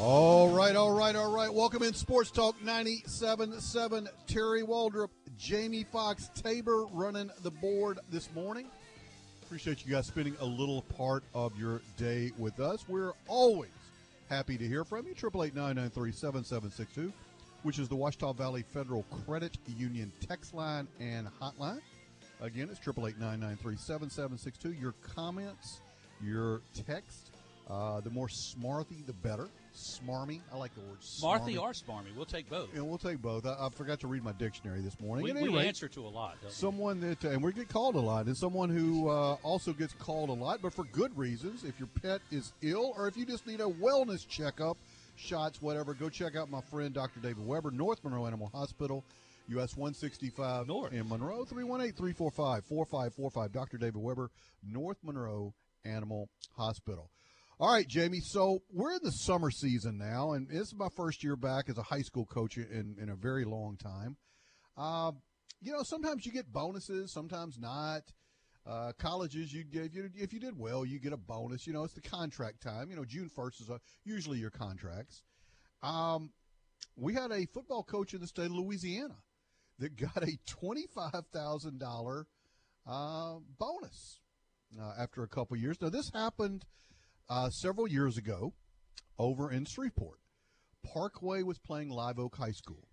All right, all right, all right. Welcome in Sports Talk 97.7. Terry Waldrop, Jamie Fox, Tabor running the board this morning. Appreciate you guys spending a little part of your day with us. We're always happy to hear from you. 888 which is the Ouachita Valley Federal Credit Union text line and hotline. Again, it's 888 Your comments, your text, uh, the more smarthy, the better. Smarmy. I like the word smarthy or smarmy. We'll take both. And we'll take both. I, I, forgot to read my dictionary this morning. We, anyway, we answer to a lot. someone we? that, and we get called a lot, and someone who uh, also gets called a lot, but for good reasons. If your pet is ill, or if you just need a wellness checkup, shots, whatever, go check out my friend Dr. David Weber, North Monroe Animal Hospital. US 165 North. in Monroe, 318 345 4545. Dr. David Weber, North Monroe Animal Hospital. All right, Jamie. So we're in the summer season now, and this is my first year back as a high school coach in, in a very long time. Uh, you know, sometimes you get bonuses, sometimes not. Uh, colleges, you get if you, if you did well, you get a bonus. You know, it's the contract time. You know, June first is a, usually your contracts. Um, we had a football coach in the state of Louisiana that got a twenty five thousand uh, bonus uh, after a couple years. Now, this happened uh, several years ago over in Shreveport. Parkway was playing Live Oak High School.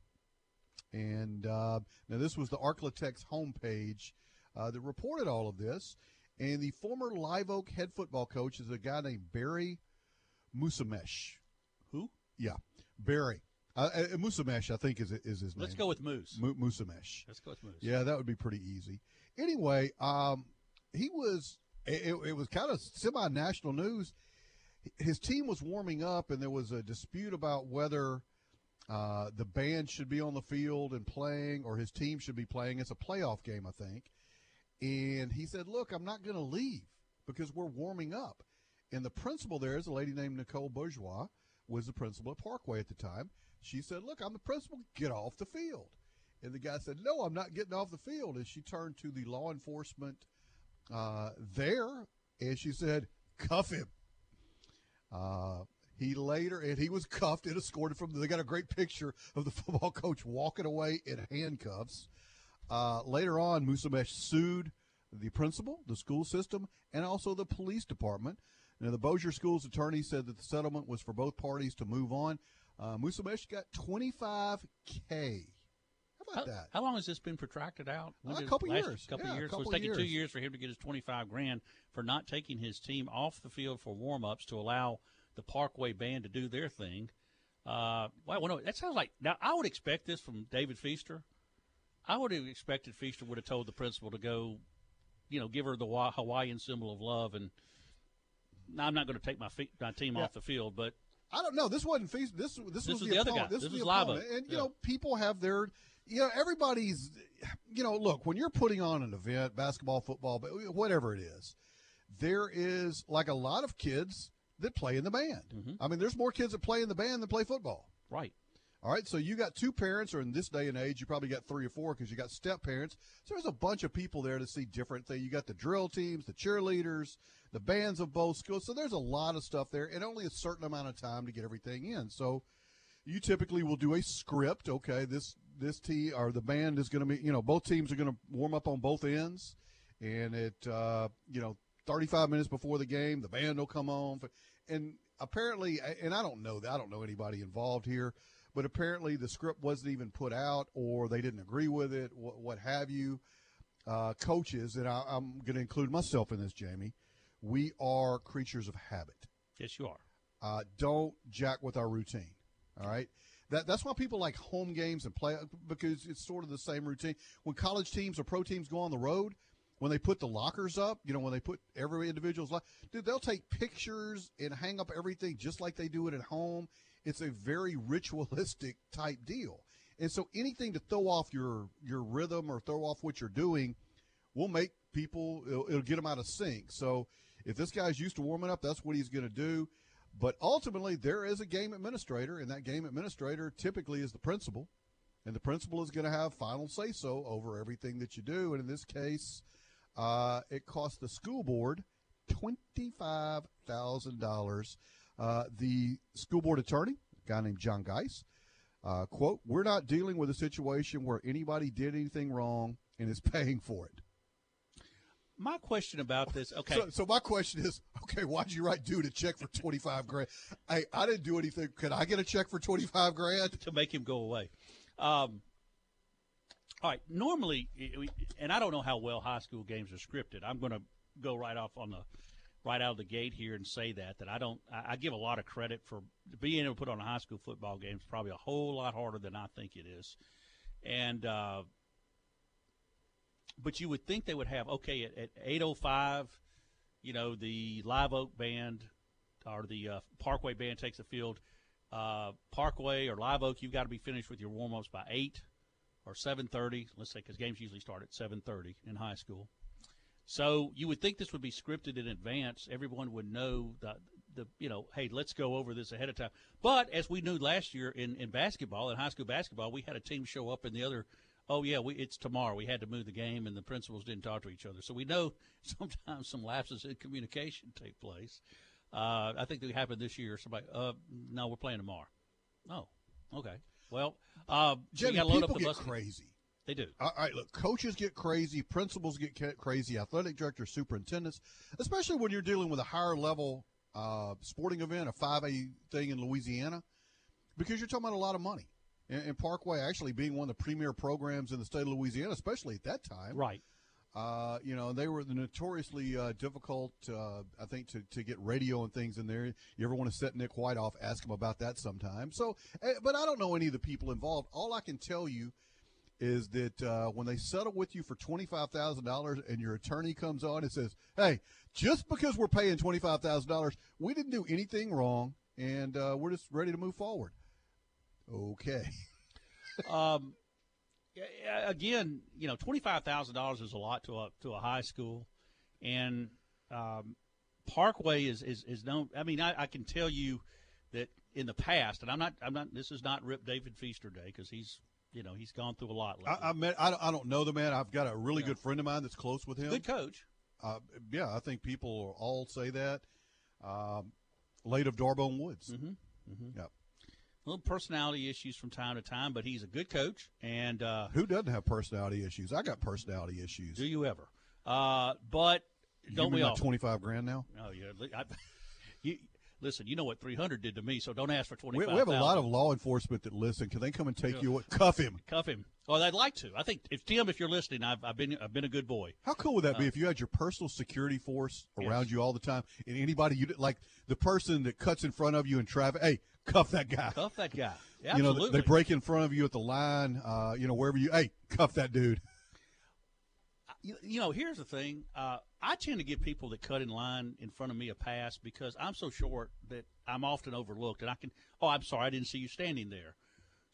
And uh, now this was the Arklatex homepage uh, that reported all of this. And the former Live Oak head football coach is a guy named Barry Musamesh. Who? Yeah, Barry. Uh, uh, Musamesh, I think, is is his name. Let's go with Moose. M- Musamesh. Let's go with Moose. Yeah, that would be pretty easy. Anyway, um, he was. It, it was kind of semi-national news his team was warming up, and there was a dispute about whether uh, the band should be on the field and playing, or his team should be playing. It's a playoff game, I think. And he said, "Look, I'm not going to leave because we're warming up." And the principal there is a lady named Nicole Bourgeois, was the principal at Parkway at the time. She said, "Look, I'm the principal. Get off the field." And the guy said, "No, I'm not getting off the field." And she turned to the law enforcement uh, there, and she said, "Cuff him." Uh, he later, and he was cuffed and escorted from. They got a great picture of the football coach walking away in handcuffs. Uh, later on, Musamesh sued the principal, the school system, and also the police department. Now, the Bossier School's attorney said that the settlement was for both parties to move on. Uh, Musamesh got 25K. How about how, that? How long has this been protracted out? Uh, a couple last, years. couple yeah, years. Couple so it's taking years. two years for him to get his 25 grand for not taking his team off the field for warm-ups to allow the Parkway band to do their thing. Uh, well, no, that sounds like now. I would expect this from David Feaster. I would have expected Feaster would have told the principal to go, you know, give her the Hawaiian symbol of love, and I'm not going to take my fe- my team Yeah. off the field, but I don't know. This wasn't Feast. This this, was, was the, the other guy. This, This was was the opponent. And you Yeah. know, people have their. You know, everybody's. You know, look when you're putting on an event, basketball, football, but whatever it is, there is like a lot of kids that play in the band. Mhm. I mean, there's more kids that play in the band than play football. right. All right, so you got two parents, or in this day and age, you probably got three or four because you got step parents. So there's a bunch of people there to see different things. You got the drill teams, the cheerleaders, the bands of both schools. So there's a lot of stuff there, and only a certain amount of time to get everything in. So you typically will do a script. Okay, this this team or the band is going to be, you know, both teams are going to warm up on both ends, and it, uh, you know, 35 minutes before the game, the band will come on, and apparently, and I don't know that I don't know anybody involved here but apparently the script wasn't even put out or they didn't agree with it, what, what have you. Uh, coaches, and I, I'm going to include myself in this, Jamie, we are creatures of habit. Yes, you are. Uh, don't jack with our routine. All right. That, that's why people like home games and play because it's sort of the same routine. When college teams or pro teams go on the road, when they put the lockers up, you know, when they put every individual's lock, dude, they'll take pictures and hang up everything just like they do it at home. It's a very ritualistic type deal. And so anything to throw off your your rhythm or throw off what you're doing will make people it'll, it'll get them out of sync. So if this guy's used to warming up, that's what he's going to do. But ultimately, there is a game administrator, and that game administrator typically is the principal, and the principal is going to have final say so over everything that you do. And in this case, uh, it cost the school board twenty five thousand uh, dollars. The school board attorney, a guy named John Geis, uh, quote: "We're not dealing with a situation where anybody did anything wrong and is paying for it." My question about this, okay. So, so my question is, okay, why'd you write dude a check for twenty five grand? Hey, I didn't do anything. Could I get a check for twenty five grand? to make him go away. Um, all right. Normally, and I don't know how well high school games are scripted. I'm going to go right off on the right out of the gate here and say that that I don't. I, I give a lot of credit for being able to put on a high school football game. Is probably a whole lot harder than I think it is, and. Uh, but you would think they would have okay at, at 8:05, you know, the Live Oak band or the uh, Parkway band takes the field. Uh, Parkway or Live Oak, you've got to be finished with your warm ups by eight or 7:30. Let's say because games usually start at 7:30 in high school. So you would think this would be scripted in advance. Everyone would know the the you know, hey, let's go over this ahead of time. But as we knew last year in in basketball, in high school basketball, we had a team show up in the other oh yeah, we, it's tomorrow. We had to move the game, and the principals didn't talk to each other. So we know sometimes some lapses in communication take place. Uh, I think that happened this year. Somebody, uh, no, we're playing tomorrow. Oh, okay. Well, uh, Jenny, load people up the get bus. crazy. They do. All right, look, coaches get crazy, principals get ca- crazy, athletic directors, superintendents, especially when you're dealing with a higher level uh, sporting event, a 5A thing in Louisiana, because you're talking about a lot of money. And, and Parkway actually being one of the premier programs in the state of Louisiana, especially at that time. Right. Uh, you know, they were the notoriously uh, difficult, uh, I think, to, to get radio and things in there. You ever want to set Nick White off, ask him about that sometime. So, eh, but I don't know any of the people involved. All I can tell you is that uh, when they settle with you for $25,000 and your attorney comes on and says, hey, just because we're paying $25,000, we didn't do anything wrong and uh, we're just ready to move forward. Okay. um, again, you know, twenty five thousand dollars is a lot to a to a high school, and um, Parkway is, is is known. I mean, I, I can tell you that in the past, and I'm not I'm not. This is not Rip David Feaster Day because he's you know he's gone through a lot. Lately. I, I met. I don't, I don't know the man. I've got a really Yeah. good friend of mine that's close with him. Good coach. Uh, yeah, I think people all say that. Um, late of Darbone Woods. Mm-hmm. Mm-hmm. Yep. Little personality issues from time to time, but he's a good coach. And uh, Who doesn't have personality issues? I got personality issues. do you ever? Uh, but You don't we all? Twenty-five grand now. Oh yeah. I, you listen. You know what 300 did to me, so don't ask for 25. We, we have a lot of law enforcement that listen. Can they come and take you? away? Cuff him. cuff him. Well, I'd like to. I think if Tim, if you're listening, I've, I've been I've been a good boy. How cool would that be if you had your personal security force around Yes. you all the time, and anybody you like the person that cuts in front of you in traffic? Hey, cuff that guy. Cuff that guy. You know, Absolutely. they break in front of you at the line. Uh, you know, wherever you. Hey, cuff that dude. you, you know, here's the thing. Uh, I tend to give people that cut in line in front of me a pass because I'm so short that I'm often overlooked, and I can. Oh, I'm sorry, I didn't see you standing there.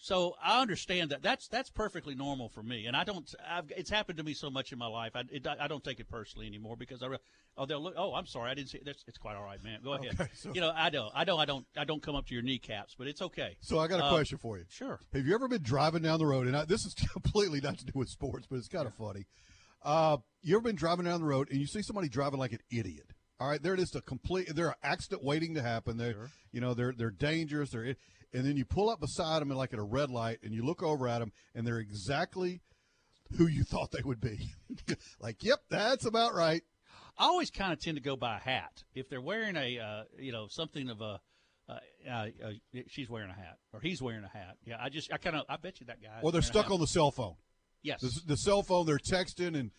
So I understand that that's that's perfectly normal for me, and I don't. I've, it's happened to me so much in my life. I, it, I don't take it personally anymore because I. re- Oh, they'll look. Oh, I'm sorry, I didn't see. That's it's quite all right, man. Go ahead. Okay, so- you know, I don't. I know. I don't. I don't come up to your kneecaps, but it's okay. So I got a Uh, question for you. Sure. Have you ever been driving down the road? And I, this is completely not to do with sports, but it's kind of funny. Uh, you ever been driving down the road and you see somebody driving like an idiot? All right, they're just a complete. They're an accident waiting to happen. They're, Sure. you know, they're they're dangerous. They're, and then you pull up beside them and like at a red light, and you look over at them, and they're exactly who you thought they would be. like, yep, that's about right. I always kind of tend to go by a hat. If they're wearing a, uh, you know, something of a, uh, uh, uh, she's wearing a hat or he's wearing a hat. Yeah, I just, I kind of, I bet you that guy. Or they're stuck on the cell phone. Yes. The, the cell phone, they're texting, and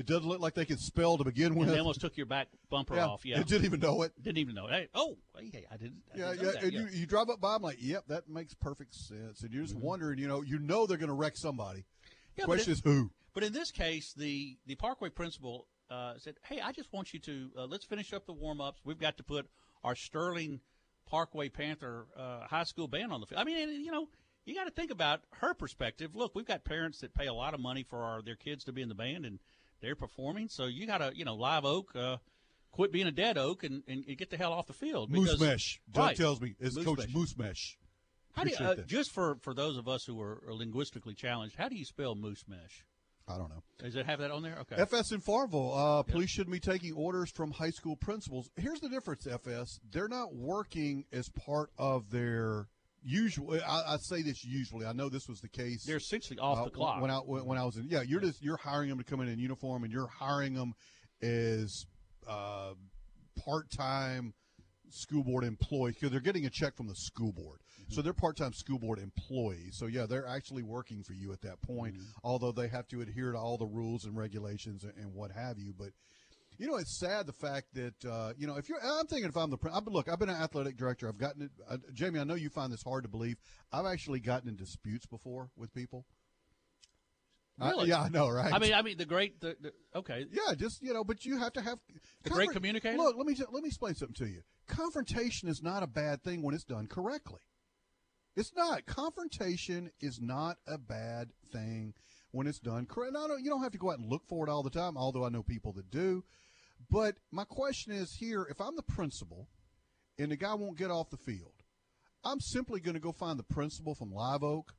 it doesn't look like they can spell to begin with. and they almost took your back bumper yeah, off. Yeah. It didn't even know it. Didn't even know. it. Hey, oh, hey, I didn't. I Yeah, didn't yeah, that. and You, you drive up by them like, yep, that makes perfect sense. And you're just wondering, you know, you know they're going to wreck somebody. Yeah, Question it- is who? But in this case, the the Parkway principal uh, said, "Hey, I just want you to uh, let's finish up the warm ups. We've got to put our Sterling Parkway Panther uh, High School band on the field. I mean, and, you know, you got to think about her perspective. Look, we've got parents that pay a lot of money for our, their kids to be in the band, and they're performing. So you got to, you know, Live Oak, uh, quit being a dead oak and, and get the hell off the field. Moose because- mesh. Doug Right. tells me is Moose Coach mesh. Moose mesh. How do you, uh, just for, for those of us who are, are linguistically challenged, how do you spell moose mesh? I don't know. Does it have that on there? Okay. FS in Farmville, uh, police shouldn't be taking orders from high school principals. Here's the difference, FS. They're not working as part of their usual. I, I say this usually. I know this was the case. They're essentially off uh, the clock. When I when, when I was in, yeah, you're just you're hiring them to come in in uniform, and you're hiring them as uh, part time school board employees because they're getting a check from the school board. Mm-hmm. So they're part time school board employees. So yeah, they're actually working for you at that point, Mm-hmm. although they have to adhere to all the rules and regulations and, and what have you. But you know, it's sad the fact that uh, you know if you're. I'm thinking if I'm the. I've been, look, I've been an athletic director. I've gotten it. Uh, Jamie, I know you find this hard to believe. I've actually gotten in disputes before with people. I- Really? yeah, I know, right? I mean, I mean, the great, the, the, okay. yeah, just you know, but you have to have The great communicator? Look, let me let me explain something to you. Confrontation is not a bad thing when it's done correctly. It's not. Confrontation is not a bad thing when it's done correct. No, no, you don't have to go out and look for it all the time. Although I know people that do. But my question is here: if I'm the principal and the guy won't get off the field, I'm simply going to go find the principal from Live Oak,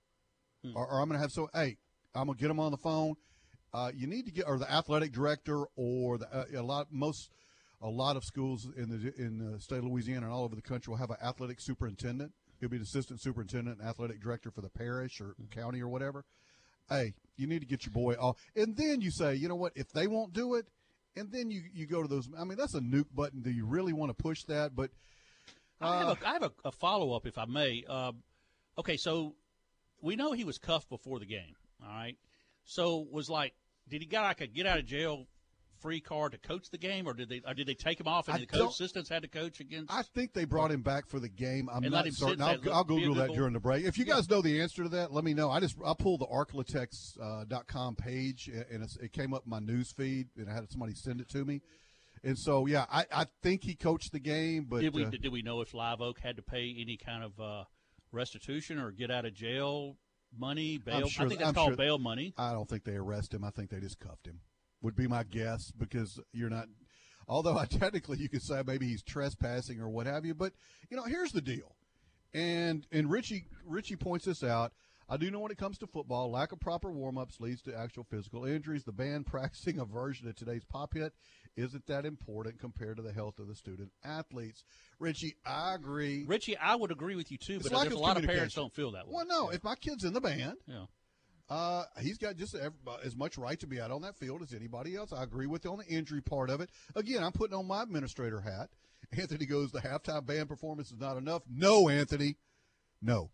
or, or I'm going to have so. Hey, I'm going to get him on the phone. Uh, you need to get or the athletic director or the, uh, a lot most a lot of schools in the in the state of Louisiana and all over the country will have an athletic superintendent. He'll be an assistant superintendent and athletic director for the parish or county or whatever. Hey, you need to get your boy off, and then you say, you know what? If they won't do it, and then you you go to those. I mean, that's a nuke button. Do you really want to push that? But I have Uh, a, I have a, a follow up, if I may. Uh, okay, so we know he was cuffed before the game. All right, so was like, did he got like a get out of jail free card to coach the game, or did they or did they take him off and I the coach assistants had to coach against? I think they brought him back for the game. I'm not certain. I'll, I'll Google that during the break. If you guys know the answer to that, let me know. I just I pulled the Arklatex.com dot com page and it's, it came up in my news feed and I had somebody send it to me. And so yeah, I, I think he coached the game, but did we uh, did we know if Live Oak had to pay any kind of uh, restitution or get out of jail money bail? sure- I think that's I'm called sure- bail money. I don't think they arrest him. I think they just cuffed him. Would be my guess because you're not. Although I technically you could say maybe he's trespassing or what have you, but you know here's the deal, and and Richie Richie points this out. I do know when it comes to football, lack of proper warm ups leads to actual physical injuries. The band practicing a version of today's pop hit isn't that important compared to the health of the student athletes. Richie, I agree. Richie, I would agree with you too, It's but like there's a lot of parents don't feel that way. Well, no, if my kid's in the band, yeah. Uh, he's got just as much right to be out on that field as anybody else. I agree with you on the injury part of it. Again, I'm putting on my administrator hat. Anthony goes, the halftime band performance is not enough. No, Anthony. No.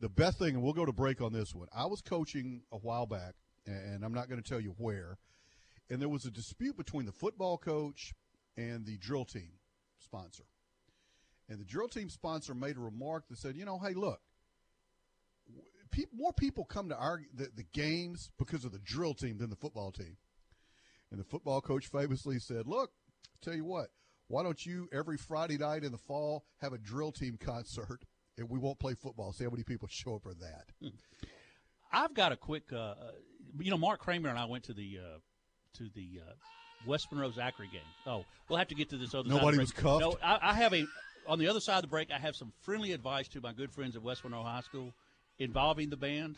The best thing, and we'll go to break on this one. I was coaching a while back, and I'm not going to tell you where, and there was a dispute between the football coach and the drill team sponsor. And the drill team sponsor made a remark that said, you know, hey, look, pe- more people come to our the, the games because of the drill team than the football team. And the football coach famously said, "Look, tell you what, why don't you every Friday night in the fall have a drill team concert, and we won't play football? See how many people show up for that." I've got a quick. Uh, uh, you know, Mark Kramer and I went to the uh, to the uh, West Monroe Zachary game. Oh, we'll have to get to this other. Nobody side was cuffed? No, I, I have a. On the other side of the break, I have some friendly advice to my good friends at West Monroe High School involving the band.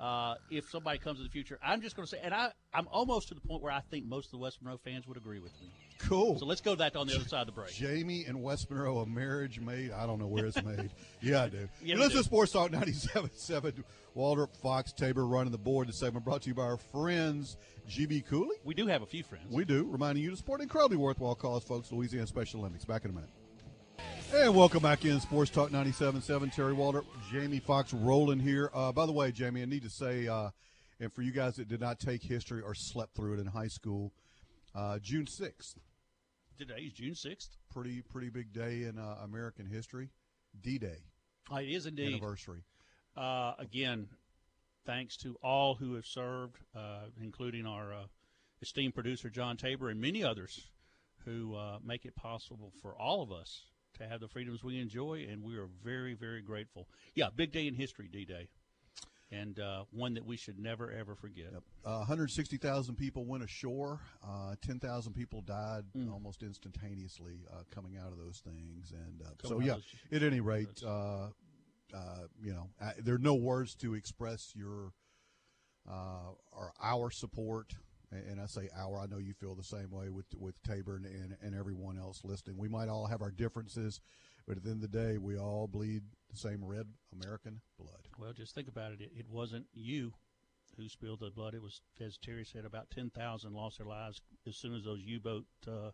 Uh, if somebody comes in the future, I'm just going to say, and I, I'm almost to the point where I think most of the West Monroe fans would agree with me. Cool. So let's go to that on the other side of the break. Jamie and West Monroe, a marriage made. I don't know where it's made. Yeah, I do. Yeah, you we listen do. to Sports Talk 97.7. Waldrop, Fox, Tabor running the board. The segment brought to you by our friends, GB Cooley. We do have a few friends. We do, reminding you to support incredibly worthwhile cause, folks. Louisiana Special Olympics. Back in a minute. And welcome back in Sports Talk 97.7. Terry Walter, Jamie Fox rolling here. Uh, by the way, Jamie, I need to say, uh, and for you guys that did not take history or slept through it in high school, uh, June 6th, Today is June 6th. pretty pretty big day in uh, American history. D-Day Oh, it is indeed. anniversary. Uh, again, thanks to all who have served, uh, including our uh, esteemed producer John Tabor and many others who uh, make it possible for all of us to have the freedoms we enjoy, and we are very, very grateful. Yeah, big day in history, D Day, and uh, one that we should never ever forget. Yep. Uh, 160,000 people went ashore. Uh, 10,000 people died almost instantaneously uh, coming out of those things. And uh, so, yeah, those- at any rate, uh, uh, you know, there are no words to express your uh, or our support. And I say our, I know you feel the same way with with Tabor and, and, and everyone else listening. We might all have our differences, but at the end of the day, we all bleed the same red American blood. Well, just think about it. It, it wasn't you who spilled the blood. It was, as Terry said, about 10,000 lost their lives as soon as those U boat uh,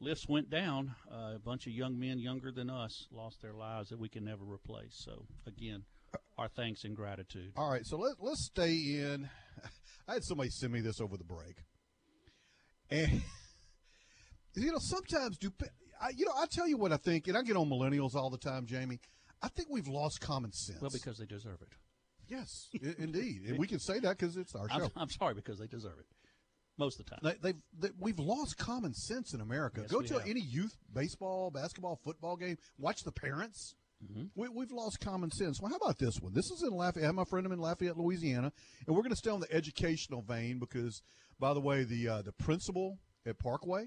lifts went down. Uh, a bunch of young men younger than us lost their lives that we can never replace. So, again, our thanks and gratitude. All right, so let, let's stay in. I had somebody send me this over the break, and you know sometimes do I, you know I tell you what I think, and I get on millennials all the time, Jamie. I think we've lost common sense. Well, because they deserve it. yes, indeed, and we can say that because it's our I'm, show. I'm sorry, because they deserve it most of the time. They, they've they, we've lost common sense in America. Yes, Go to have. any youth baseball, basketball, football game. Watch the parents. Mm-hmm. We, we've lost common sense. Well, how about this one? This is in Lafayette. I have my friend I'm in Lafayette, Louisiana, and we're going to stay on the educational vein because, by the way, the uh, the principal at Parkway,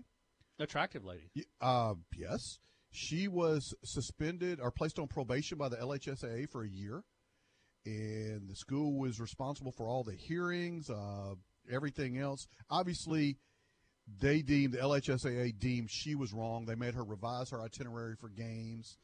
Attractive lady. uh, yes, she was suspended or placed on probation by the LHSAA for a year, and the school was responsible for all the hearings, uh, everything else. Obviously, they deemed the LHSAA deemed she was wrong. They made her revise her itinerary for games,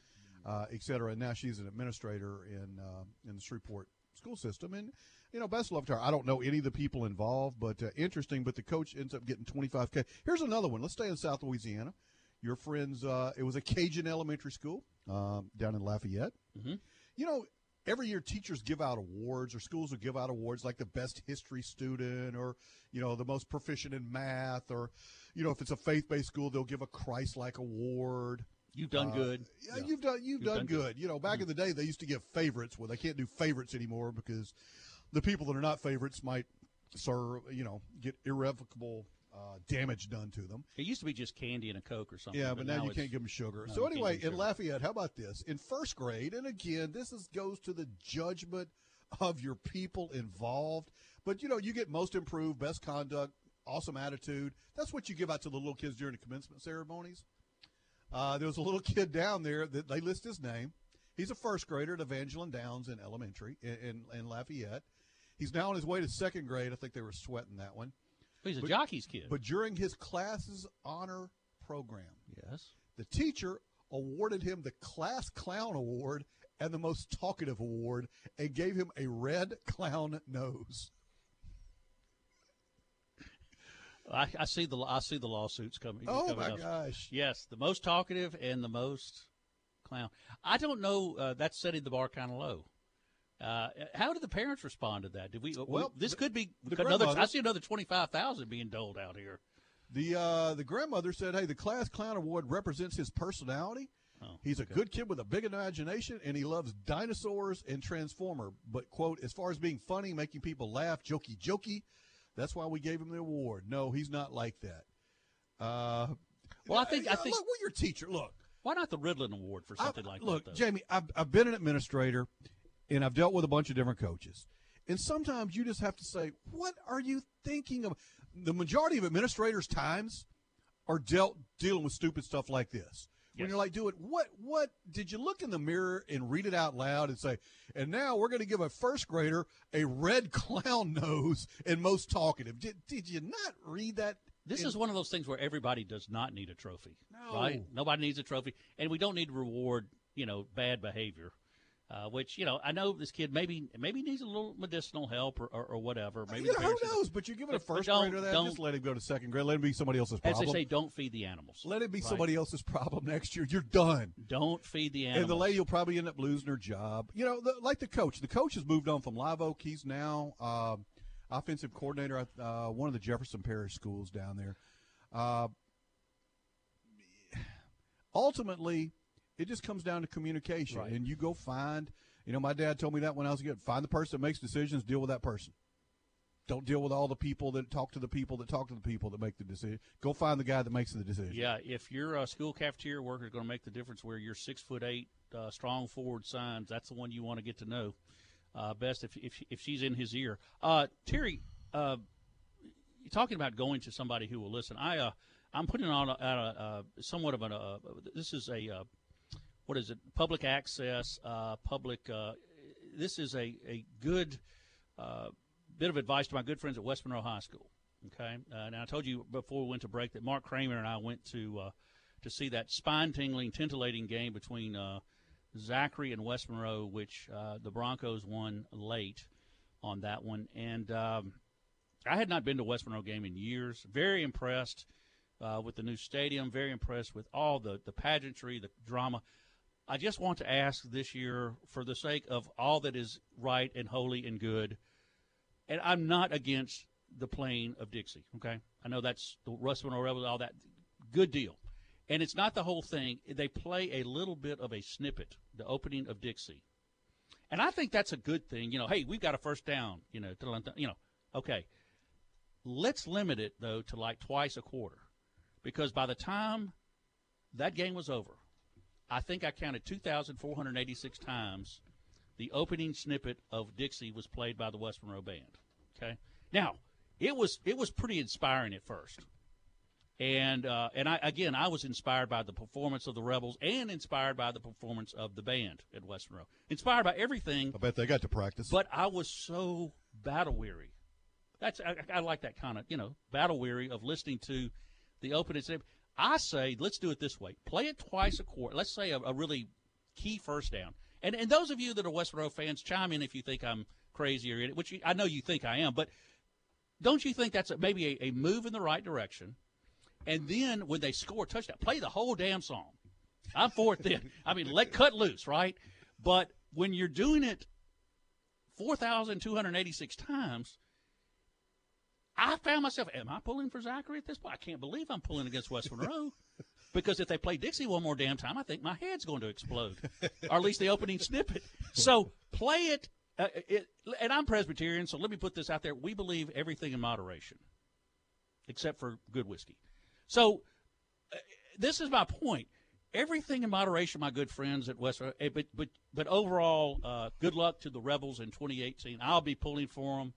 uh, et cetera. And now she's an administrator in uh, in the Shreveport school system. And you know, best luck to her. I don't know any of the people involved, but uh, interesting. But the coach ends up getting 25k. Here's another one. Let's stay in South Louisiana. Your friends, uh, it was a Cajun elementary school um, down in Lafayette. Mhm. You know, every year teachers give out awards or schools will give out awards like the best history student or you know the most proficient in math or you know if it's a faith-based school they'll give a christ-like award You've done Uh, good. yeah, you've done you've, done, done good. good. You know, back in the day they used to give favorites. Well, they can't do favorites anymore because the people that are not favorites might serve, you know, get irrevocable uh, damage done to them. It used to be just candy and a Coke or something. Yeah, but, now, you can't give them sugar. No, so anyway, in sugar. Lafayette, how about this? In first grade, and again, this is goes to the judgment of your people involved. But you know, you get most improved, best conduct, awesome attitude. That's what you give out to the little kids during the commencement ceremonies. Uh, there was a little kid down there that they list his name. He's a first grader at Evangeline Downs in elementary in, in, in Lafayette. He's now on his way to second grade. I think they were sweating that one. He's a but- jockey's kid. But during his class's honor program, yes. the teacher awarded him the class clown award and the most talkative award and gave him a red clown nose. I, I see the I see the lawsuits coming. Oh coming my up. gosh. Yes, the most talkative and the most clown. I don't know. Uh, that's setting the bar kind of low. Uh, how did the parents respond to that? Did we? Well, this the- could be the another. I see another twenty five thousand being doled out here. The uh, the grandmother said, "Hey, the class clown award represents his personality. Oh, He's a good kid with a big imagination, and he loves dinosaurs and Transformer. But quote, as far as being funny, making people laugh, jokey jokey, that's why we gave him the award. No, he's not like that. Uh, Well, I think- I think- look, we're your teacher. Look, Why not the Ritalin Award for something I- like look, that? Look, Jamie, I've, I've been an administrator, and I've dealt with a bunch of different coaches. And sometimes you just have to say, what are you thinking of? The majority of administrators' times are dealt dealing with stupid stuff like this. When you're like, do it. What? What did you look in the mirror and read it out loud and say? And now we're going to give a first grader a red clown nose and most talkative. Did, did you not read that? This is one of those things where everybody does not need a trophy, No. right? Nobody needs a trophy, and we don't need to reward, you know, bad behavior. Uh, which you know, I know this kid maybe maybe needs a little medicinal help or, or, or whatever. Maybe you know, who knows? But you're giving a But- but first grader that. don't- Just let him go to second grade. Let him be somebody else's problem. As they say, don't feed the animals. Let it be Right. somebody else's problem next year. You're done. Don't feed the animals. And the lady will probably end up losing her job. You know, the, like the coach. The coach has moved on from Live Oak. He's now um offensive coordinator at uh, one of the Jefferson Parish schools down there. Uh, ultimately, it just comes down to communication. Right. And you go find, you know, my dad told me that when I was a kid find the person that makes decisions, deal with that person. Don't deal with all the people that talk to the people that talk to the people that make the decision. Go find the guy that makes the decision. Yeah, if your uh, school cafeteria worker is going to make the difference, where you're six foot eight, uh, strong forward signs, that's the one you want to get to know uh, best. If, if if she's in his ear, uh, Terry, uh, you're talking about going to somebody who will listen. I uh, I'm putting on a, a, a somewhat of a this is a what is it? Public access, public. this is a a good bit of advice to my good friends at West Monroe High School. Okay, uh, and I told you before we went to break that Mark Kramer and I went to uh, to see that spine-tingling, titillating game between uh, Zachary and West Monroe, which uh, the Broncos won late on that one. And um, I had not been to West Monroe game in years. Very impressed uh, with the new stadium. Very impressed with all the the pageantry, the drama. I just want to ask this year, for the sake of all that is right and holy and good and I'm not against the playing of Dixie. Okay, I know that's the West Monroe Rebels, all that. Good deal, and it's not the whole thing. They play a little bit of a snippet, the opening of Dixie, and I think that's a good thing. You know, hey, we've got a first down. You know, you know, okay. Let's limit it though to like twice a quarter, because by the time that game was over, I think I counted 2,486 times the opening snippet of Dixie was played by the West Monroe Band. Okay, now it was it was pretty inspiring at first, and uh, and I again I was inspired by the performance of the Rebels and inspired by the performance of the band at West Monroe. Inspired by everything. I bet they got to practice. But I was so battle weary. That's I, I like that kind of you know battle weary of listening to the opening. I say let's do it this way: play it twice a quarter. Let's say a, a really key first down and and those of you that are West Monroe fans, chime in if you think I'm crazy or which I know you think I am, but don't you think that's a, maybe a, a move in the right direction? And then when they score a touchdown, play the whole damn song. I'm for it then. I mean, let cut loose, right? But when you're doing it 4,286 times, I found myself, am I pulling for Zachary at this point? I can't believe I'm pulling against West Monroe. because if they play Dixie one more damn time, I think my head's going to explode, or at least the opening snippet. So play it, uh, it. And I'm Presbyterian, so let me put this out there: we believe everything in moderation, except for good whiskey. So uh, this is my point. Everything in moderation, my good friends at West. Uh, but but but overall, uh, good luck to the Rebels in 2018. I'll be pulling for them,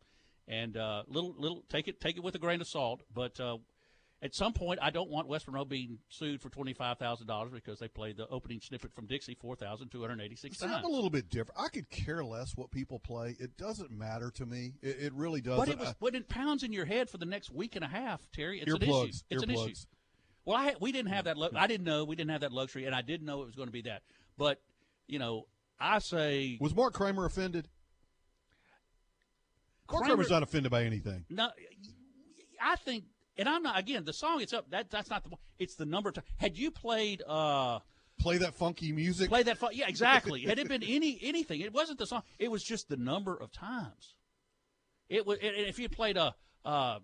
and uh, little little take it take it with a grain of salt. But uh, at some point, I don't want West Monroe being sued for twenty five thousand dollars because they played the opening snippet from Dixie four thousand two hundred eighty six times. I'm a little bit different. I could care less what people play. It doesn't matter to me. It, it really doesn't. But it was, but it pounds in your head for the next week and a half, Terry. It's earplugs, an issue. It's earplugs. an issue. Well, I we didn't have that. Lu- I didn't know we didn't have that luxury, and I didn't know it was going to be that. But you know, I say was Mark Kramer offended? Kramer, Kramer's not offended by anything. No, I think and I'm not again the song it's up that that's not the it's the number of times. Had you played uh play that funky music? Play that fun, yeah exactly. Had it been any anything, it wasn't the song. It was just the number of times. It was and if you played a uh, uh,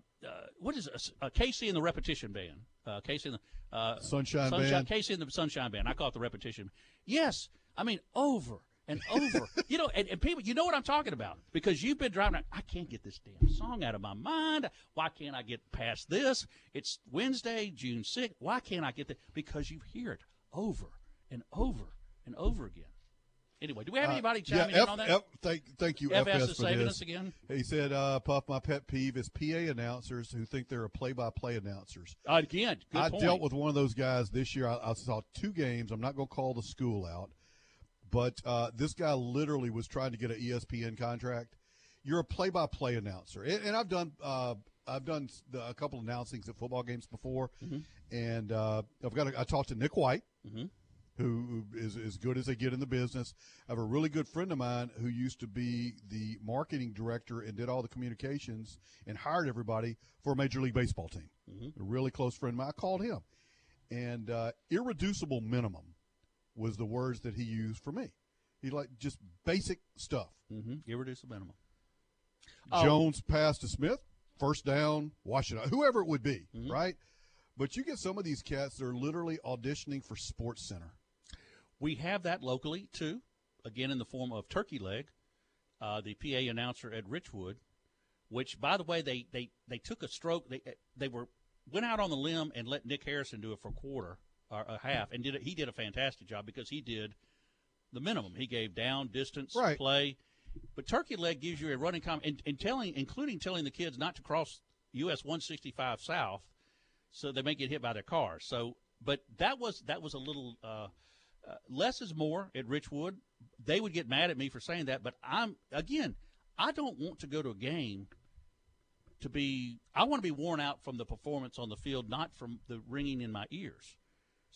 what is it? A, a KC and the Repetition Band. Uh, KC and the uh, Sunshine, Sunshine Band. KC and the Sunshine Band. I call it the Repetition. Yes, I mean over and over. you know, and, and, people, you know what I'm talking about because you've been driving. I can't get this damn song out of my mind. Why can't I get past this? It's Wednesday, June 6th. Why can't I get that? Because you hear it over and over and over again. Anyway, do we have uh, anybody chiming yeah, in on that? F, thank, thank you, FS, FS is saving this. us again. He said, uh, "Puff, my pet peeve is PA announcers who think they're a play-by-play announcers." Uh, again, I point. dealt with one of those guys this year. I, I saw two games. I'm not going to call the school out, but uh, this guy literally was trying to get an ESPN contract. You're a play-by-play announcer, and, and I've done uh, I've done the, a couple of announcings at football games before, mm-hmm. and uh, I've got a, I talked to Nick White, mm-hmm. who is as good as they get in the business. I have a really good friend of mine who used to be the marketing director and did all the communications and hired everybody for a major league baseball team. Mm-hmm. A really close friend of mine. I called him, and uh, irreducible minimum was the words that he used for me. He like just basic stuff. Mm-hmm. Irreducible minimum. Jones oh. pass to Smith, first down, Washington, whoever it would be, mm-hmm. right? But you get some of these cats that are literally auditioning for Sports Center. We have that locally too, again in the form of Turkey Leg, uh, the PA announcer at Richwood, which, by the way, they they they took a stroke. They they were went out on the limb and let Nick Harrison do it for a quarter or a half, and did it. He did a fantastic job because he did the minimum. He gave down, distance, Right. play. But turkey leg gives you a running com and, and telling, including telling the kids not to cross US 165 south, so they may get hit by their cars. So, but that was that was a little uh, uh, less is more at Richwood. They would get mad at me for saying that, but I'm again, I don't want to go to a game to be. I want to be worn out from the performance on the field, not from the ringing in my ears.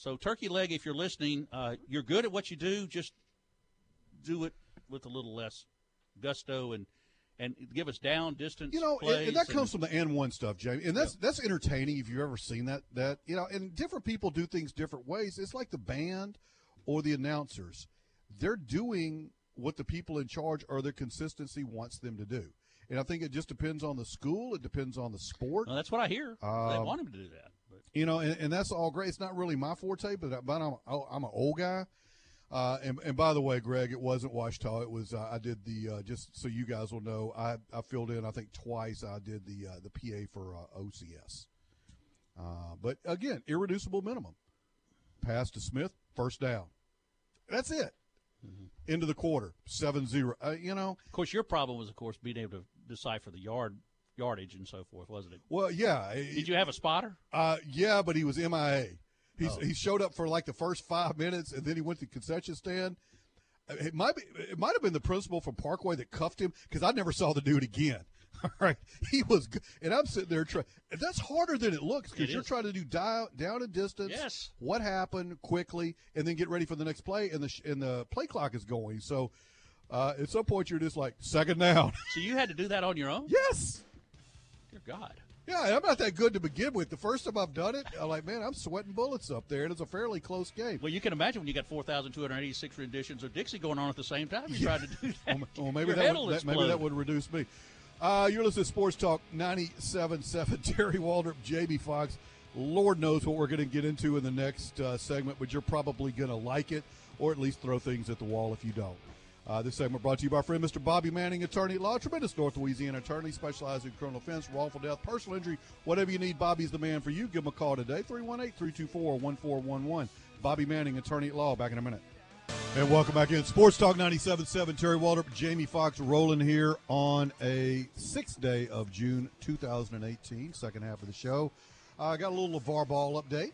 So, turkey leg, if you're listening, uh, you're good at what you do. Just do it with a little less gusto and and give us down distance. You know, and, and that comes from the N one stuff, Jamie, and that's that's entertaining if you've ever seen that. That you know, and different people do things different ways. It's like the band or the announcers; they're doing what the people in charge or their consistency wants them to do. And I think it just depends on the school. It depends on the sport. Well, that's what I hear. they Um, want him to do that. You know, and, and that's all great. It's not really my forte, but, but I'm I'm an old guy. Uh, and, and by the way, Greg, it wasn't Ouachita. It was uh, I did the uh, just so you guys will know. I, I filled in I think twice. I did the uh, the PA for uh, OCS. Uh, but again, irreducible minimum. Pass to Smith, first down. That's it. Into the quarter, 7-0. Uh, you know, Of course, your problem was, of course, being able to decipher the yard yardage and so forth, wasn't it? well, yeah. Did you have a spotter? Uh, yeah, but he was MIA. He's, Oh. He showed up for like the first five minutes, and then he went to the concession stand. Uh, It might be. It might have been the principal from Parkway that cuffed him because I never saw the dude again. All right, he was, good. and I'm sitting there trying. That's harder than it looks because you're is. trying to do dial, down and distance. Yes. What happened quickly, and then get ready for the next play, and the and the play clock is going. So, uh, at some point, you're just like second down. So you had to do that on your own? yes. God. Yeah, I'm not that good to begin with. The first time I've done it, I'm like, man, I'm sweating bullets up there, and it's a fairly close game. Well, you can imagine when you got 4,286 renditions of Dixie going on at the same time. You tried to do that. Well, well, maybe that would, that, maybe that would reduce me. Uh, you're listening to Sports Talk 97.7. Terry Waldrop, JB Fox. Lord knows what we're going to get into in the next uh, segment, but you're probably going to like it or at least throw things at the wall if you don't. Uh, this segment brought to you by our friend Mr. Bobby Manning, attorney at law, tremendous North Louisiana attorney, specializing in criminal offense, wrongful death, personal injury, whatever you need. Bobby's the man for you. Give him a call today, 318 324 1411. Bobby Manning, attorney at law. Back in a minute. And welcome back in. Sports Talk 97.7. Terry Waldrop, Jamie Fox rolling here on a sixth day of June 2018, second half of the show. I uh, got a little LaVar Ball update.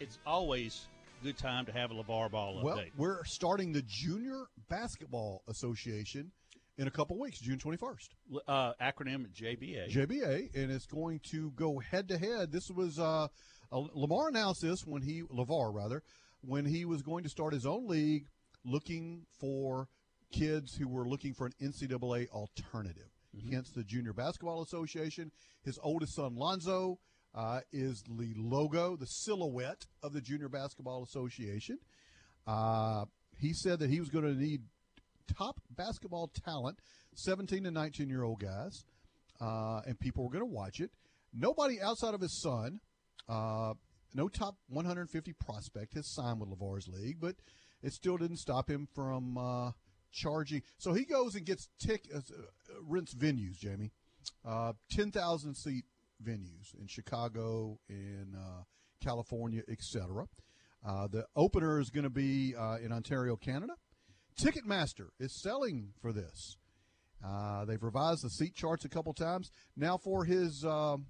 It's always a good time to have a LaVar Ball Well, we're starting the Junior Basketball Association in a couple weeks, June 21st. uh, acronym JBA. JBA, and it's going to go head to head. This was uh, Lamar announced this when he LaVar rather when he was going to start his own league, looking for kids who were looking for an NCAA alternative. Hence the Junior Basketball Association. His oldest son Lonzo uh, is the logo, the silhouette of the Junior Basketball Association. Uh, he said that he was going to need top basketball talent, 17 to 19 year old guys, uh, and people were going to watch it. Nobody outside of his son, uh, no top 150 prospect has signed with LaVar's league, but it still didn't stop him from uh, charging. So he goes and gets tick uh, rents venues, Jamie, uh, 10,000 seat venues in Chicago, in uh, California, etc. Uh, the opener is going to be uh, in Ontario, Canada. Ticketmaster is selling for this. Uh, they've revised the seat charts a couple times. Now for his um,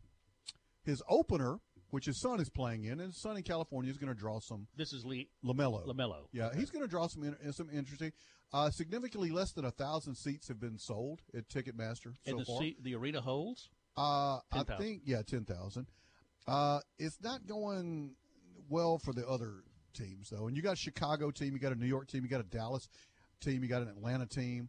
his opener, which his son is playing in, and his son in California is going to draw some This is Lee LaMelo. LaMelo. Yeah, he's going to draw some in, some interesting. Uh, significantly less than a thousand seats have been sold at Ticketmaster so and the far. seat, the arena holds. Uh, I think yeah, ten thousand. Uh, it's not going well for the other teams though. And you got a Chicago team, you got a New York team, you got a Dallas team, you got an Atlanta team.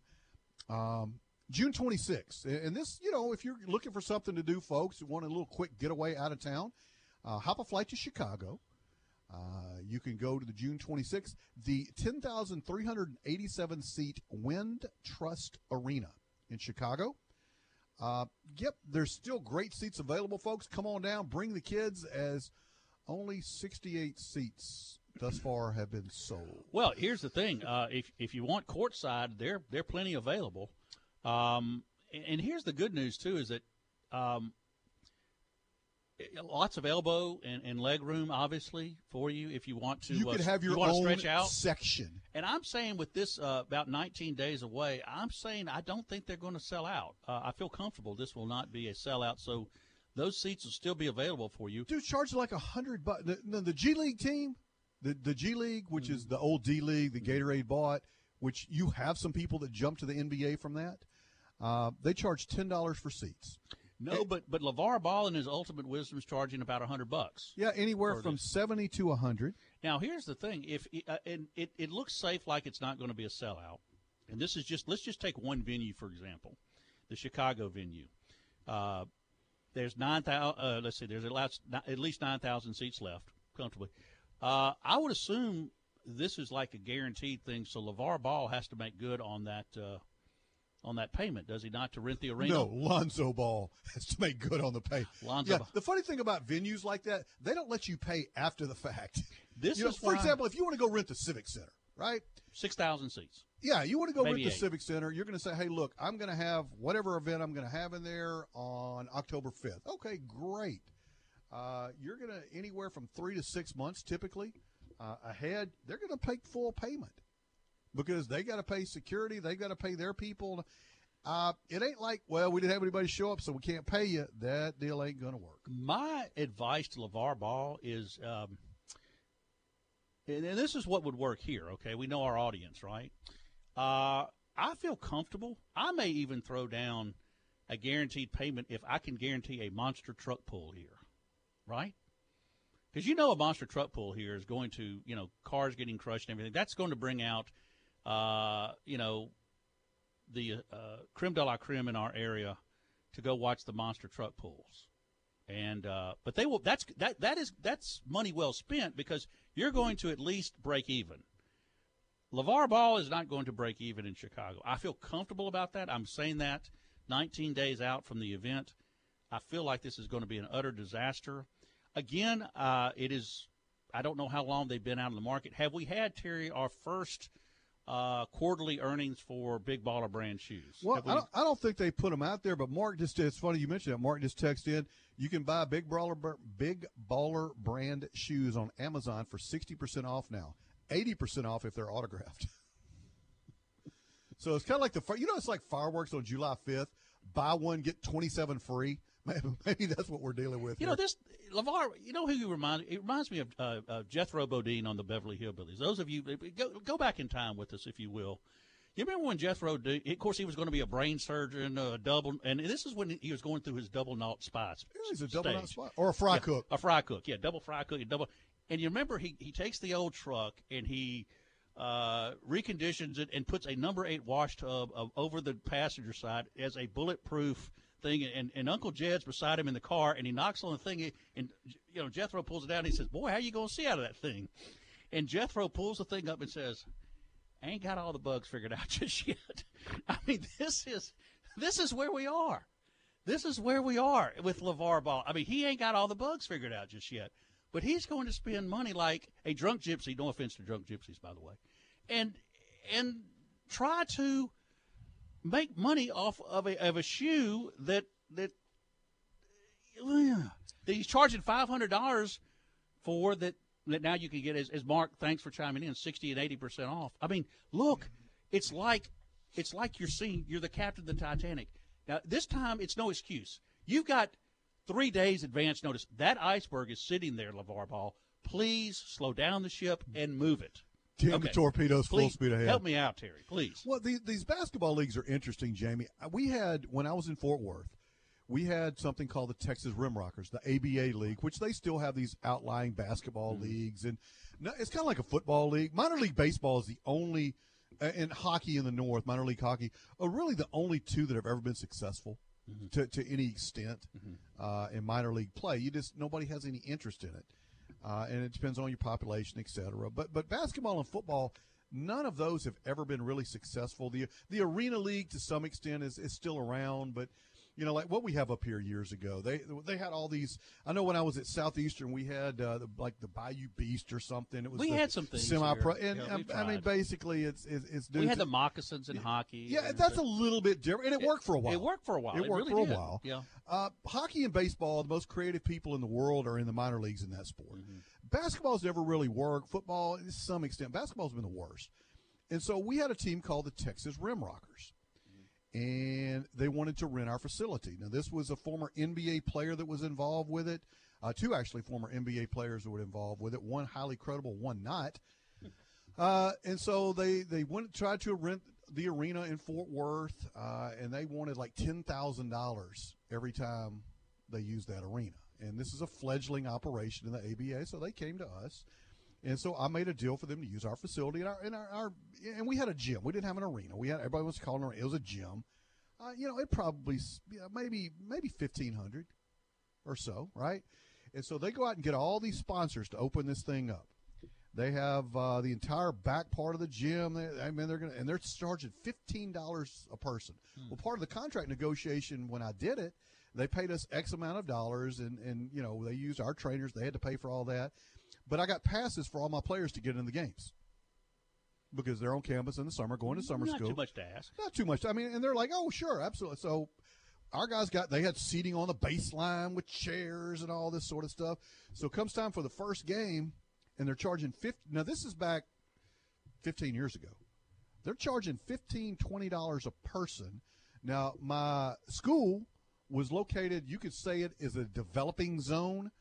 Um, June 26th, and this, you know, if you're looking for something to do, folks, you want a little quick getaway out of town, uh, hop a flight to Chicago. Uh, you can go to the June 26th, the 10,387 seat Wind Trust Arena in Chicago. Uh, yep, there's still great seats available, folks. Come on down, bring the kids, as only 68 seats thus far have been sold. Well, here's the thing: uh, if if you want courtside, there are plenty available. Um, and here's the good news too: is that um, lots of elbow and, and leg room, obviously, for you if you want to. You uh, could have your you own stretch out. section. And I'm saying with this uh, about 19 days away, I'm saying I don't think they're going to sell out. Uh, I feel comfortable this will not be a sellout. So those seats will still be available for you. Dude, charge like a hundred bucks. The, the, the G League team, the the G League, which is the old D League, the Gatorade bought, which you have some people that jump to the NBA from that. Uh, they charge ten dollars for seats. No, but but LaVar Ball in his ultimate wisdom is charging about a hundred bucks. Yeah, anywhere from this. seventy to a hundred. Now here's the thing: if uh, and it, it looks safe, like it's not going to be a sellout, and this is just let's just take one venue for example, the Chicago venue. Uh, there's nine thousand. Uh, let's see, there's at least at least nine thousand seats left comfortably. Uh, I would assume this is like a guaranteed thing, so LaVar Ball has to make good on that uh, on that payment, does he not, to rent the arena? No, Lonzo Ball has to make good on the pay. Lonzo yeah, Ball. the funny thing about venues like that, they don't let you pay after the fact. This You know, is for example, if you want to go rent the Civic Center, right? six thousand seats. Yeah, you want to go Maybe rent the eight. Civic Center. You're going to say, "Hey, look, I'm going to have whatever event I'm going to have in there on October 5th." Okay, great. Uh, you're going to anywhere from three to six months typically uh, ahead. They're going to pay full payment because they got to pay security. They got to pay their people. Uh, it ain't like, well, we didn't have anybody show up, so we can't pay you. That deal ain't going to work. My advice to LaVar Ball is, um, and, and this is what would work here. Okay, we know our audience, right? Uh, I feel comfortable. I may even throw down a guaranteed payment if I can guarantee a monster truck pull here, right? Because you know a monster truck pull here is going to, you know, cars getting crushed and everything. That's going to bring out, uh, you know, the uh, creme de la creme in our area to go watch the monster truck pulls and uh, but they will. That's that that is that's money well spent because you're going to at least break even. LaVar Ball is not going to break even in Chicago. I feel comfortable about that. I'm saying that 19 days out from the event, I feel like this is going to be an utter disaster. Again, uh, it is. I don't know how long they've been out in the market. Have we had Terry our first uh, quarterly earnings for Big Baller Brand shoes? Well, we- I don't, I don't think they put them out there, but Mark just, it's funny you mentioned that. Mark just texted in, you can buy Big Baller, Big Baller brand shoes on Amazon for 60% off now, 80% off if they're autographed. so it's kind of like the, you know, it's like fireworks on July 5th. Buy one, get 27 free. Maybe, maybe that's what we're dealing with. You here. know this LaVar. You know who you remind? It reminds me of uh, uh, Jethro Bodine on the Beverly Hillbillies. Those of you go go back in time with us, if you will. You remember when Jethro? Do, of course, he was going to be a brain surgeon, a double, and this is when he was going through his double knot spots. Yeah, he's a double knot spot. Or a fry Yeah, cook. A fry cook, yeah, double fry cook, and double. And you remember he he takes the old truck and he uh, reconditions it and puts a number eight wash tub of, over the passenger side as a bulletproof thing. And, and Uncle Jed's beside him in the car, and he knocks on the thing, and you know Jethro pulls it down. And he says, "Boy, how you gonna see out of that thing?" And Jethro pulls the thing up and says, "I ain't got all the bugs figured out just yet." I mean, this is this is where we are. This is where we are with LaVar Ball. I mean, he ain't got all the bugs figured out just yet, but he's going to spend money like a drunk gypsy. No offense to drunk gypsies, by the way, and and try to make money off of a of a shoe that that that he's charging five hundred dollars for that that now you can get as, as Mark. Thanks for chiming in, sixty and eighty percent off. I mean, look, it's like it's like you're seeing you're the captain of the Titanic. Now this time it's no excuse. You've got three days advance notice. That iceberg is sitting there, LaVar Ball. Please slow down the ship and move it. Damn Okay. the torpedoes full speed ahead. help me out, Terry. Please. Well, the, these basketball leagues are interesting, Jamie. Uh, We had when I was in Fort Worth, we had something called the Texas Rim Rockers, the ABA league, which they still have these outlying basketball leagues, and no, it's kind of like a football league. Minor league baseball is the only, and hockey in the North, minor league hockey, are really the only two that have ever been successful. To, to any extent uh, in minor league play, you just nobody has any interest in it, uh, and it depends on your population, et cetera. But but basketball and football, none of those have ever been really successful. The the arena league to some extent is, is still around, but you know, like what we have up here years ago. They they had all these. I know when I was at Southeastern, we had uh, the, like the Bayou Beast or something. It was We had some things semi-pro, here. and Yeah, um, I mean, basically, it's it's, it's we dudes had the moccasins in hockey. yeah, and that's the- a little bit different, and it, worked for a while. It worked for a while. It, worked really for a while. Yeah. Uh, hockey and baseball, the most creative people in the world are in the minor leagues in that sport. Mm-hmm. Basketball's never really worked. Football, to some extent, basketball's been the worst. And so we had a team called the Texas Rim Rockers, and they wanted to rent our facility. Now, this was a former NBA player that was involved with it. Uh, two actually former NBA players were involved with it. One highly credible, one not. Uh, and so they they went tried to rent the arena in Fort Worth, uh, and they wanted like ten thousand dollars every time they used that arena. And this is a fledgling operation in the ABA, so they came to us. And so I made a deal for them to use our facility and our and our, our and we had a gym. We didn't have an arena. We had everybody was calling it. It was a gym. Uh, you know, it probably you know, maybe maybe fifteen hundred or so, right? And so they go out and get all these sponsors to open this thing up. They have uh, the entire back part of the gym. They, I mean, they're gonna and they're charging fifteen dollars a person. Well, part of the contract negotiation when I did it, they paid us X amount of dollars, and and you know they used our trainers. They had to pay for all that, but I got passes for all my players to get in the games because they're on campus in the summer, going to summer Not school too much to ask. not too much. I mean, and they're like, "Oh, sure, absolutely." So, our guys got they had seating on the baseline with chairs and all this sort of stuff. So, comes time for the first game, and they're charging fifty. Now, this is back fifteen years ago. They're charging fifteen, twenty dollars a person. Now, my school was located. You could say it is a developing zone.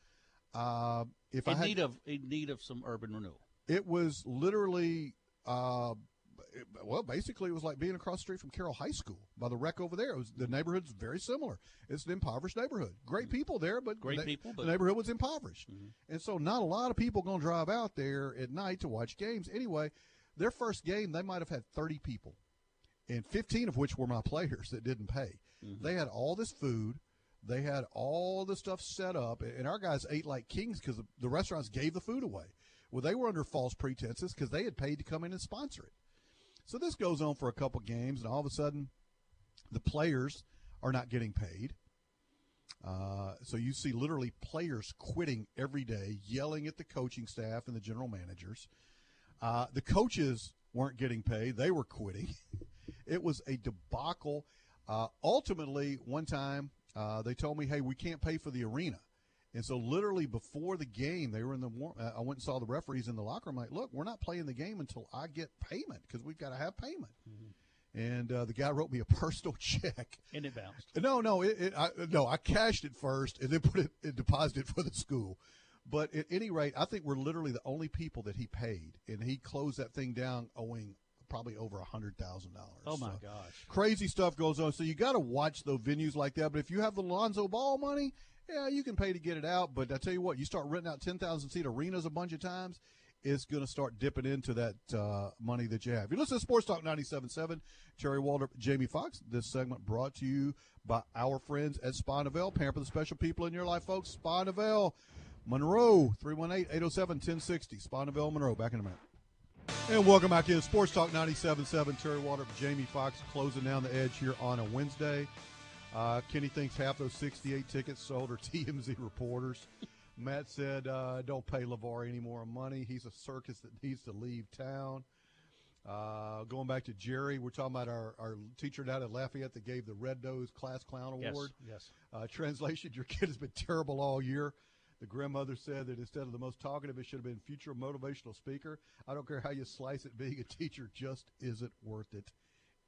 Uh, if I In had, need of in need of some urban renewal. it was literally, uh, it- well, basically, it was like being across the street from Carroll High School by the wreck over there. It was the neighborhood's very similar. It's an impoverished neighborhood. Great people there, but Mm-hmm. Great the- people, but- the neighborhood was impoverished, Mm-hmm. and so not a lot of people going to drive out there at night to watch games. Anyway, their first game, they might have had thirty people, and fifteen of which were my players that didn't pay. Mm-hmm. They had all this food. They had all the stuff set up, and our guys ate like kings because the, restaurants gave the food away. Well, they were under false pretenses because they had paid to come in and sponsor it. So this goes on for a couple games, and all of a sudden, the players are not getting paid. Uh, so you see literally players quitting every day, yelling at the coaching staff and the general managers. Uh, the coaches weren't getting paid; they were quitting. it was a debacle. Uh, ultimately, one time uh, they told me, "Hey, we can't pay for the arena," and so literally before the game, they were in the. war- Uh, I went and saw the referees in the locker room. Like, look, we're not playing the game until I get payment because we've got to have payment. And uh, the guy wrote me a personal check. And it bounced. No, no, it, it, I, no. I cashed it first and then put it and deposited for the school. But at any rate, I think we're literally the only people that he paid, and he closed that thing down owing probably over a hundred thousand dollars. Oh my gosh. Crazy stuff goes on. So you got to watch those venues like that. But if you have the Lonzo Ball money, yeah, you can pay to get it out. But I tell you what, you start renting out ten thousand seat arenas a bunch of times, it's going to start dipping into that uh, money that you have. You listen to Sports Talk 97.7. Terry Waldrop, Jamie Fox. This segment brought to you by our friends at Spa Novell. Pamper the special people in your life, folks. Spa Novell, Monroe, 318-807-1060. Spa Novell, Monroe. Back in a minute. And welcome back in Sports Talk 97.7. Terry Waldrop, Jamie Fox closing down the edge here on a Wednesday. Uh, Kenny thinks half those 68 tickets sold are TMZ reporters. Matt said, uh, don't pay LaVar any more money. He's a circus that needs to leave town. Uh, going back to Jerry, we're talking about our, our teacher down at Lafayette that gave the Red Nose Class Clown Yes. Award. Yes. Uh, translation: Your kid has been terrible all year. The grandmother said that instead of the most talkative, it should have been future motivational speaker. I don't care how you slice it. Being a teacher just isn't worth it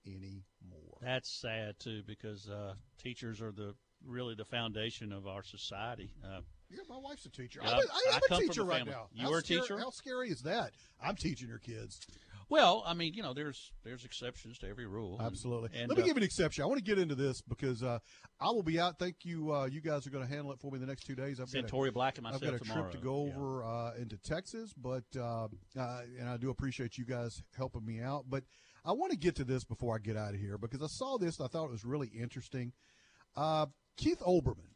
anymore. That's sad too because uh, teachers are the really the foundation of our society. Uh, Yeah, my wife's a teacher. Yeah, I'm a, I am I a teacher right now. You How were a teacher? How scary is that? I'm teaching your kids. Well, I mean, you know, there's there's exceptions to every rule. Absolutely. And, Let me uh, give an exception. I want to get into this because uh, I will be out. Thank you. Uh, you guys are going to handle it for me the next two days. I've got a- Black and myself I've got a tomorrow. trip to go Yeah. over uh, into Texas, but uh, uh, and I do appreciate you guys helping me out. But I want to get to this before I get out of here because I saw this and I thought it was really interesting. Uh, Keith Olbermann,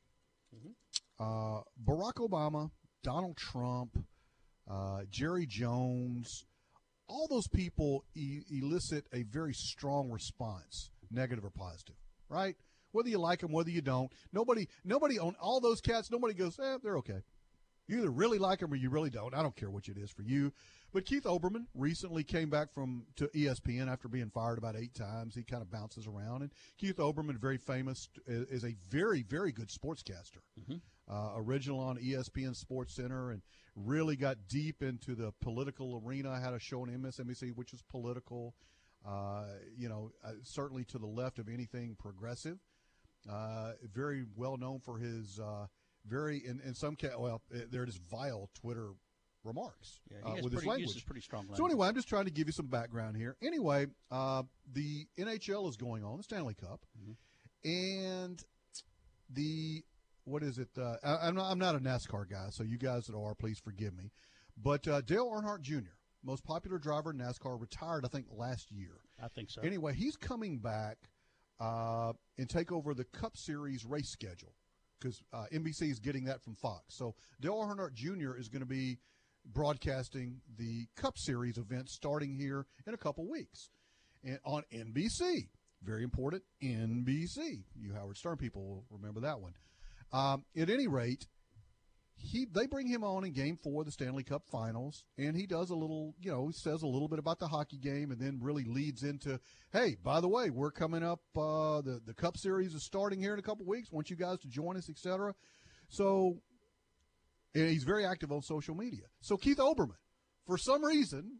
uh, Barack Obama, Donald Trump, uh, Jerry Jones, all those people e- elicit a very strong response, negative or positive, right? whether you like them, whether you don't. Nobody, nobody on all those cats. Nobody goes, eh, they're okay. You either really like them or you really don't. I don't care which it is for you. But Keith Olbermann recently came back from to ESPN after being fired about eight times. He kind of bounces around, and Keith Olbermann, very famous, is a very very good sportscaster. Mm-hmm. Uh, original on ESPN Sports Center, and really got deep into the political arena. I had a show on MSNBC which is political. Uh, you know, uh, certainly to the left of anything progressive. Uh, very well known for his uh, very in, in some case. Well, there it is vile Twitter remarks yeah, uh, with pretty, his language. pretty strong language. So anyway, I'm just trying to give you some background here. Anyway, uh, the NHL is going on, the Stanley Cup, mm-hmm. and the what is it? Uh, I, am not, I'm not a NASCAR guy, so you guys that are, please forgive me. But uh, Dale Earnhardt Jr., most popular driver in NASCAR, retired I think last year. I think so. Anyway, he's coming back uh, and take over the Cup Series race schedule because uh, NBC is getting that from Fox. So Dale Earnhardt Jr. is going to be broadcasting the Cup Series event starting here in a couple weeks and on NBC. Very important, NBC. You Howard Stern people will remember that one. Um, at any rate, he they bring him on in Game Four of the Stanley Cup Finals, and he does a little, you know, he says a little bit about the hockey game, and then really leads into, hey, by the way, we're coming up. Uh, the the Cup Series is starting here in a couple weeks. Want you guys to join us, etc. So and he's very active on social media. So Keith Olbermann, for some reason,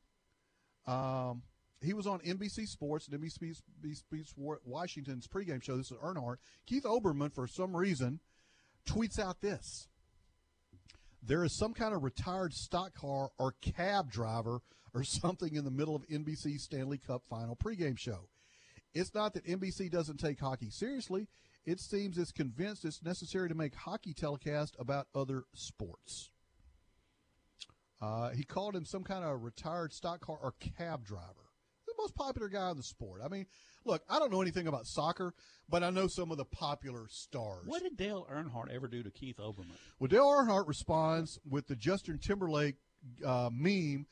um, he was on NBC Sports, NBC Sports Washington's pregame show. This is Earnhardt. Keith Olbermann, for some reason, tweets out this. There is some kind of retired stock car or cab driver or something in the middle of NBC Stanley Cup final pregame show. It's not that NBC doesn't take hockey seriously. It seems it's convinced it's necessary to make hockey telecast about other sports. Uh, he called him some kind of retired stock car or cab driver. The most popular guy in the sport. I mean, look, I don't know anything about soccer, but I know some of the popular stars. What did Dale Earnhardt ever do to Keith Olbermann? Well, Dale Earnhardt responds with the Justin Timberlake uh, meme,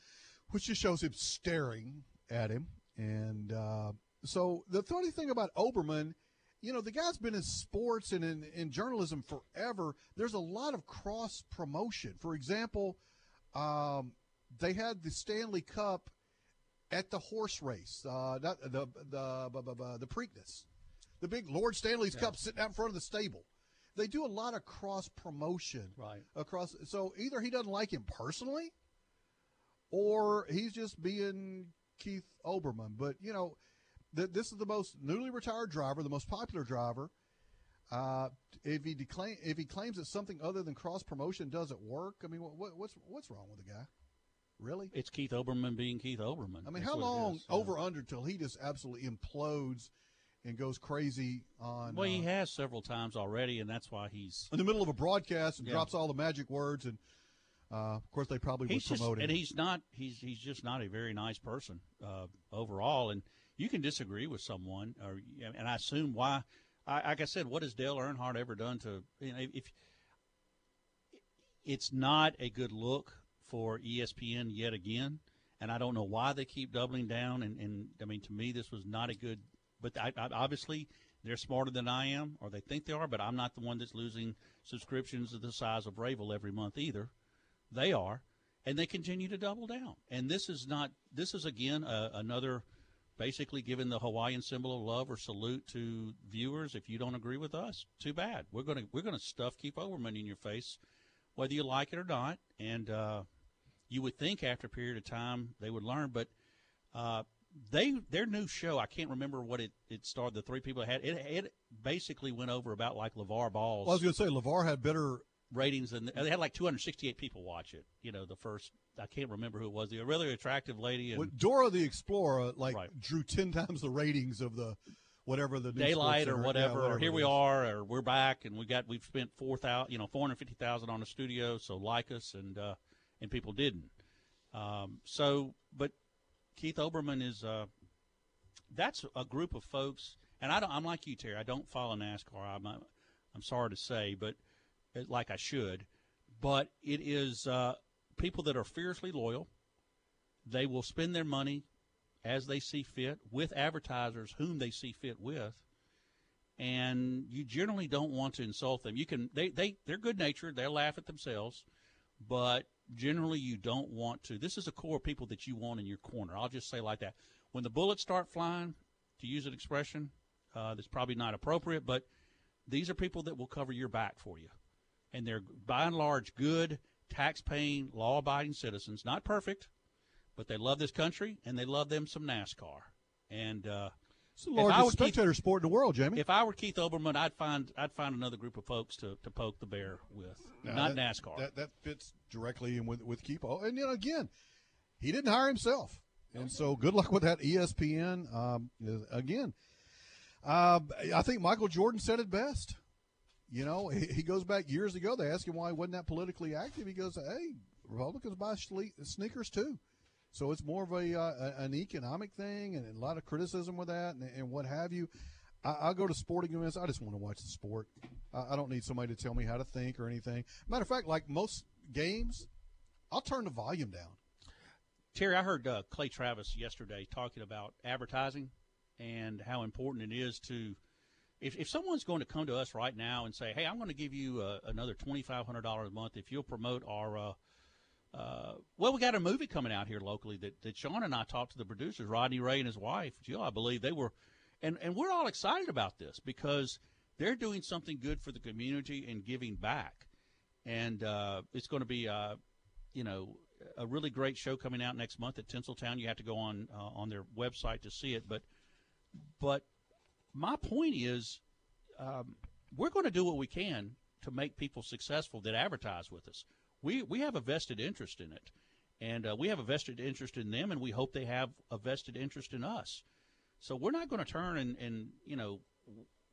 which just shows him staring at him. And uh, so the funny thing about Olbermann – you know, the guy's been in sports and in, in journalism forever. There's a lot of cross promotion. For example, um, they had the Stanley Cup at the horse race, uh, not the the the, the Preakness, the big Lord Stanley's yeah. Cup sitting out in front of the stable. They do a lot of cross promotion, right? Across, so either he doesn't like him personally, or he's just being Keith Olbermann. But you know, th- this is the most newly retired driver, the most popular driver. Uh, if he declaim, if he claims that something other than cross promotion doesn't work, I mean, what, what's what's wrong with the guy? Really? It's Keith Olbermann being Keith Olbermann. I mean, That's how long over under till he just absolutely implodes and goes crazy on? Well, uh, he has several times already, and that's why he's in the middle of a broadcast and yeah. drops all the magic words and. Uh, of course, they probably he's would promote just, him. And he's not. He's he's just not a very nice person uh, overall. And you can disagree with someone, or and I assume why. I, like I said, what has Dale Earnhardt ever done to? You know, if it's not a good look for ESPN yet again, and I don't know why they keep doubling down. And, and I mean, to me, this was not a good. But I, I, obviously, they're smarter than I am, or they think they are. But I'm not the one that's losing subscriptions of the size of Ravel every month either. They are, and they continue to double down. And this is not. This is again another basically giving the Hawaiian symbol of love or salute to viewers. If you don't agree with us, too bad. We're gonna we're gonna stuff Keith Olbermann in your face, whether you like it or not. And uh, you would think after a period of time they would learn, but uh, they their new show I can't remember what it it started. The three people had it. It basically went over about like LaVar Ball's. Well, I was to say LaVar had better ratings, and they had like 268 people watch it. You know, the first I can't remember who it was. The really attractive lady. And, well, Dora the Explorer like right. drew ten times the ratings of the whatever the daylight or whatever, yeah, whatever, or here we are or we're back and we got we've spent four thousand you know four hundred fifty thousand on the studio so like us and uh, and people didn't um, so but Keith Olbermann is uh, that's a group of folks and I don't I'm like you Terry I don't follow NASCAR I'm I'm sorry to say but like I should, but it is uh, people that are fiercely loyal. They will spend their money as they see fit with advertisers whom they see fit with. and you generally don't want to insult them. You can they they they're good natured. They'll laugh at themselves, but generally you don't want to. This is a core of people that you want in your corner. I'll just say like that. When the bullets start flying, to use an expression uh, that's probably not appropriate, but these are people that will cover your back for you, and they're by and large good, tax-paying, law-abiding citizens. Not perfect, but they love this country and they love them some NASCAR. And uh, It's the largest were Keith- spectator sport in the world, Jamie. if I were Keith Olbermann, I'd find I'd find another group of folks to, to poke the bear with, Now, not that- NASCAR. That that fits directly in with with Keepo. And you know, again, he didn't hire himself, and so good luck with that. ESPN. Um, again, uh, I think Michael Jordan said it best. You know, he, goes back years ago. They asked him why he wasn't that politically active. He goes, "Hey, Republicans buy sneakers too." So it's more of a, uh, an economic thing and a lot of criticism with that and, and what have you. I, I go to sporting events. I just want to watch the sport. I, I don't need somebody to tell me how to think or anything. Matter of fact, like most games, I'll turn the volume down. Terry, I heard uh, Clay Travis yesterday talking about advertising and how important it is to. If, if someone's going to come to us right now and say, "Hey, I'm going to give you uh, another twenty five hundred dollars a month if you'll promote our," uh, uh, well, we got a movie coming out here locally that, that Sean and I talked to the producers, Rodney Ray and his wife Jill, I believe they were, and and we're all excited about this because they're doing something good for the community and giving back, and uh, it's going to be, uh, you know, a really great show coming out next month at Tinseltown. You have to go on uh, on their website to see it, but but my point is, um, we're going to do what we can to make people successful that advertise with us. We we have a vested interest in it, and uh, we have a vested interest in them, and we hope they have a vested interest in us. So we're not going to turn and and you know,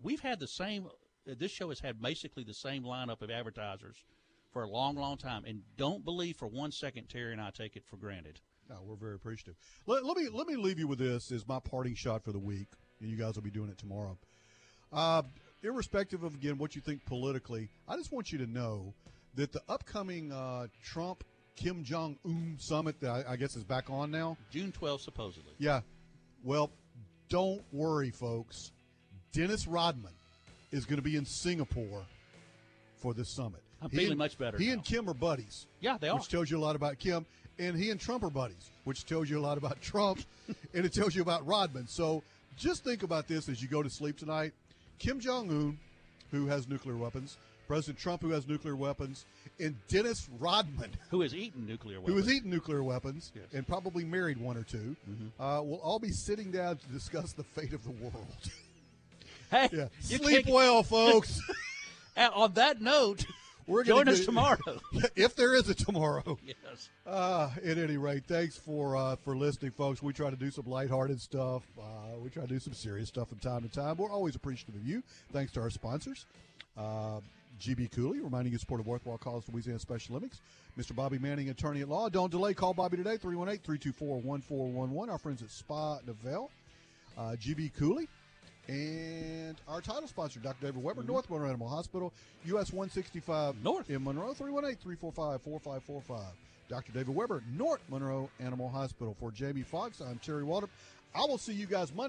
we've had the same. This show has had basically the same lineup of advertisers for a long, long time, and don't believe for one second Terry and I take it for granted. No, we're very appreciative. Let, let me let me leave you with this as my parting shot for the week, and you guys will be doing it tomorrow. Uh, irrespective of again what you think politically, I just want you to know that the upcoming uh, Trump Kim Jong Un summit that I, I guess is back on now. June 12th, supposedly. Yeah. Well, don't worry, folks. Dennis Rodman is going to be in Singapore for this summit. I'm He feeling and- much better He now. and Kim are buddies. Yeah, they are. Which tells you a lot about Kim. And he and Trump are buddies, which tells you a lot about Trump, and it tells you about Rodman. So just think about this as you go to sleep tonight. Kim Jong Un, who has nuclear weapons, President Trump, who has nuclear weapons, and Dennis Rodman, Who has eaten nuclear who weapons? has eaten nuclear weapons Yes. and probably married one or 2 uh, will all be sitting down to discuss the fate of the world. Hey, yeah. Sleep well, folks. On that note, We're gonna join us tomorrow. if there is a tomorrow. yes. Uh, at any rate, thanks for uh, for listening, folks. We try to do some lighthearted stuff. Uh, we try to do some serious stuff from time to time. We're always appreciative of you. Thanks to our sponsors. Uh, GB Cooley, reminding you to support a worthwhile cause, Louisiana Special Olympics. Mr. Bobby Manning, attorney at law. Don't delay. Call Bobby today, 318 324 1411. Our friends at Spa Novell. Uh, GB Cooley. And our title sponsor, Dr. David Weber, mm-hmm. North Monroe Animal Hospital, US 165 North. in Monroe, 318 345 4545. Dr. David Weber, North Monroe Animal Hospital. For Jamie Fox, I'm Terry Waldrop. I will see you guys Monday.